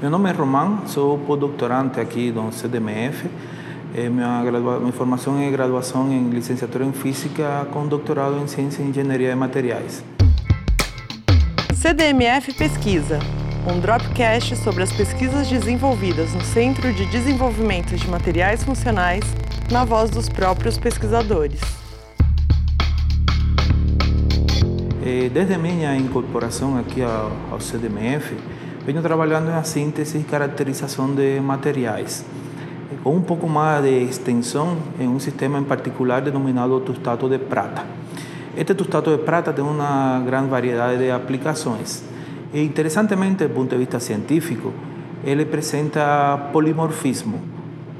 Meu nome é Román, sou pós-doutorante aqui no CDMF. Eh, minha, minha formação é graduação em licenciatura em Física com doutorado em Ciência e Engenharia de Materiais. CDMF Pesquisa, um dropcast sobre as pesquisas desenvolvidas no Centro de Desenvolvimento de Materiais Funcionais, na voz dos próprios pesquisadores. Eh, desde minha incorporação aqui ao, ao CDMF, venho trabalhando na síntese e caracterização de materiais, com um pouco mais de extensão em um sistema em particular denominado tustato de prata. Este tustato de prata tem uma grande variedade de aplicações. E, interessantemente, do ponto de vista científico, ele apresenta polimorfismo,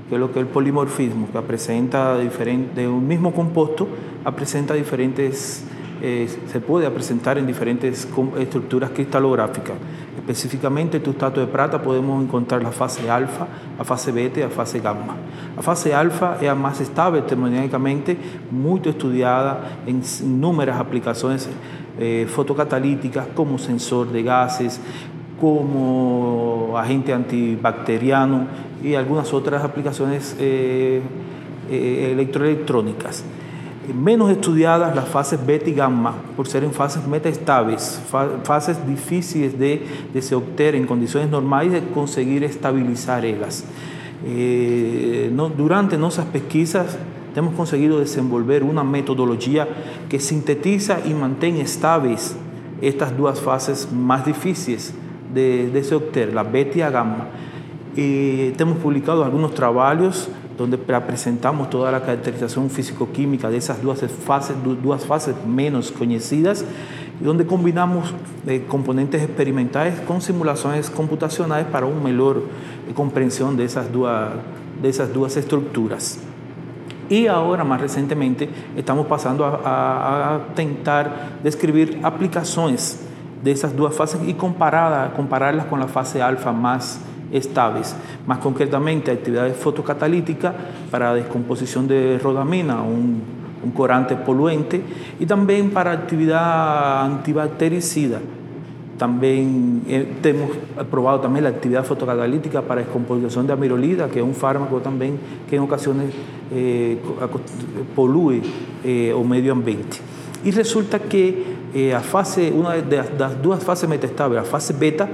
que é o que é o polimorfismo, que apresenta diferente, de um mesmo composto, apresenta diferentes eh, se puede presentar en diferentes estructuras cristalográficas. Específicamente, en tustato de prata podemos encontrar la fase alfa, la fase beta y la fase gamma. La fase alfa es la más estable termodinámicamente, muy estudiada en inúmeras aplicaciones eh, fotocatalíticas como sensor de gases, como agente antibacteriano y algunas otras aplicaciones eh, electroelectrónicas menos estudiadas las fases beta y gamma, por ser en fases metaestables, fases difíciles de, de, se obtener en condiciones normales de conseguir estabilizar ellas. Eh, no, durante nuestras pesquisas hemos conseguido desenvolver una metodología que sintetiza y mantiene estables estas dos fases más difíciles de, de se obtener, la beta y la gamma. Eh, hemos publicado algunos trabajos donde presentamos toda la caracterización físico-química de esas dos fases, dos fases menos conocidas, y donde combinamos eh, componentes experimentales con simulaciones computacionales para una mejor eh, comprensión de esas, dos, de esas dos estructuras. Y ahora, más recientemente, estamos pasando a, a, tentar describir aplicaciones de esas dos fases y compararlas con la fase alfa más estables, más concretamente actividades fotocatalíticas para descomposición de rodamina, un, un corante poluente, y también para actividad antibactericida. También eh, hemos probado también la actividad fotocatalítica para descomposición de amirolida, que es un fármaco también que en ocasiones eh, polúe eh, o medio ambiente. Y resulta que eh, a fase, una de las dos fases metaestables, la fase beta,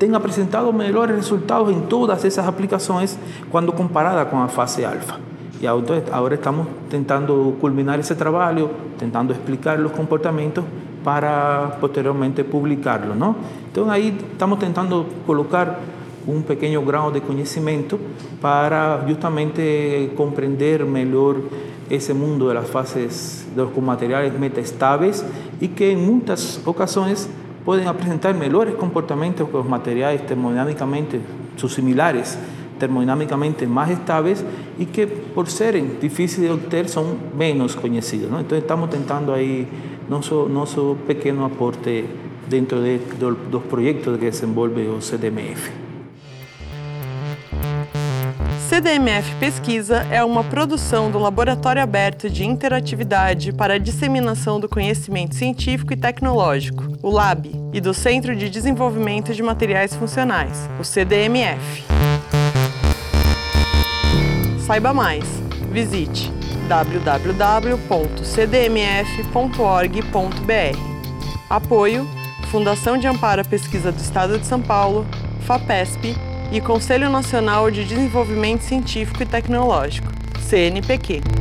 tenga presentado mejores resultados en todas esas aplicaciones cuando comparada con la fase alfa. Y ahora estamos intentando culminar ese trabajo, intentando explicar los comportamientos para posteriormente publicarlo. ¿no? Entonces ahí estamos intentando colocar un pequeño grado de conocimiento para justamente comprender mejor ese mundo de las fases de los materiales metaestables y que en muchas ocasiones pueden presentar mejores comportamientos que los materiales termodinámicamente, sus similares, termodinámicamente más estables y que por ser difíciles de obtener son menos conocidos. ¿no? Entonces estamos intentando ahí nuestro pequeño aporte dentro de, los proyectos que desenvolve o CDMF. CDMF Pesquisa é uma produção do Laboratório Aberto de Interatividade para a Disseminação do Conhecimento Científico e Tecnológico, o LAB, e do Centro de Desenvolvimento de Materiais Funcionais, o CDMF. Saiba mais. Visite www.cdmf.org.br. Apoio Fundação de Amparo à Pesquisa do Estado de São Paulo, FAPESP e Conselho Nacional de Desenvolvimento Científico e Tecnológico, CNPq.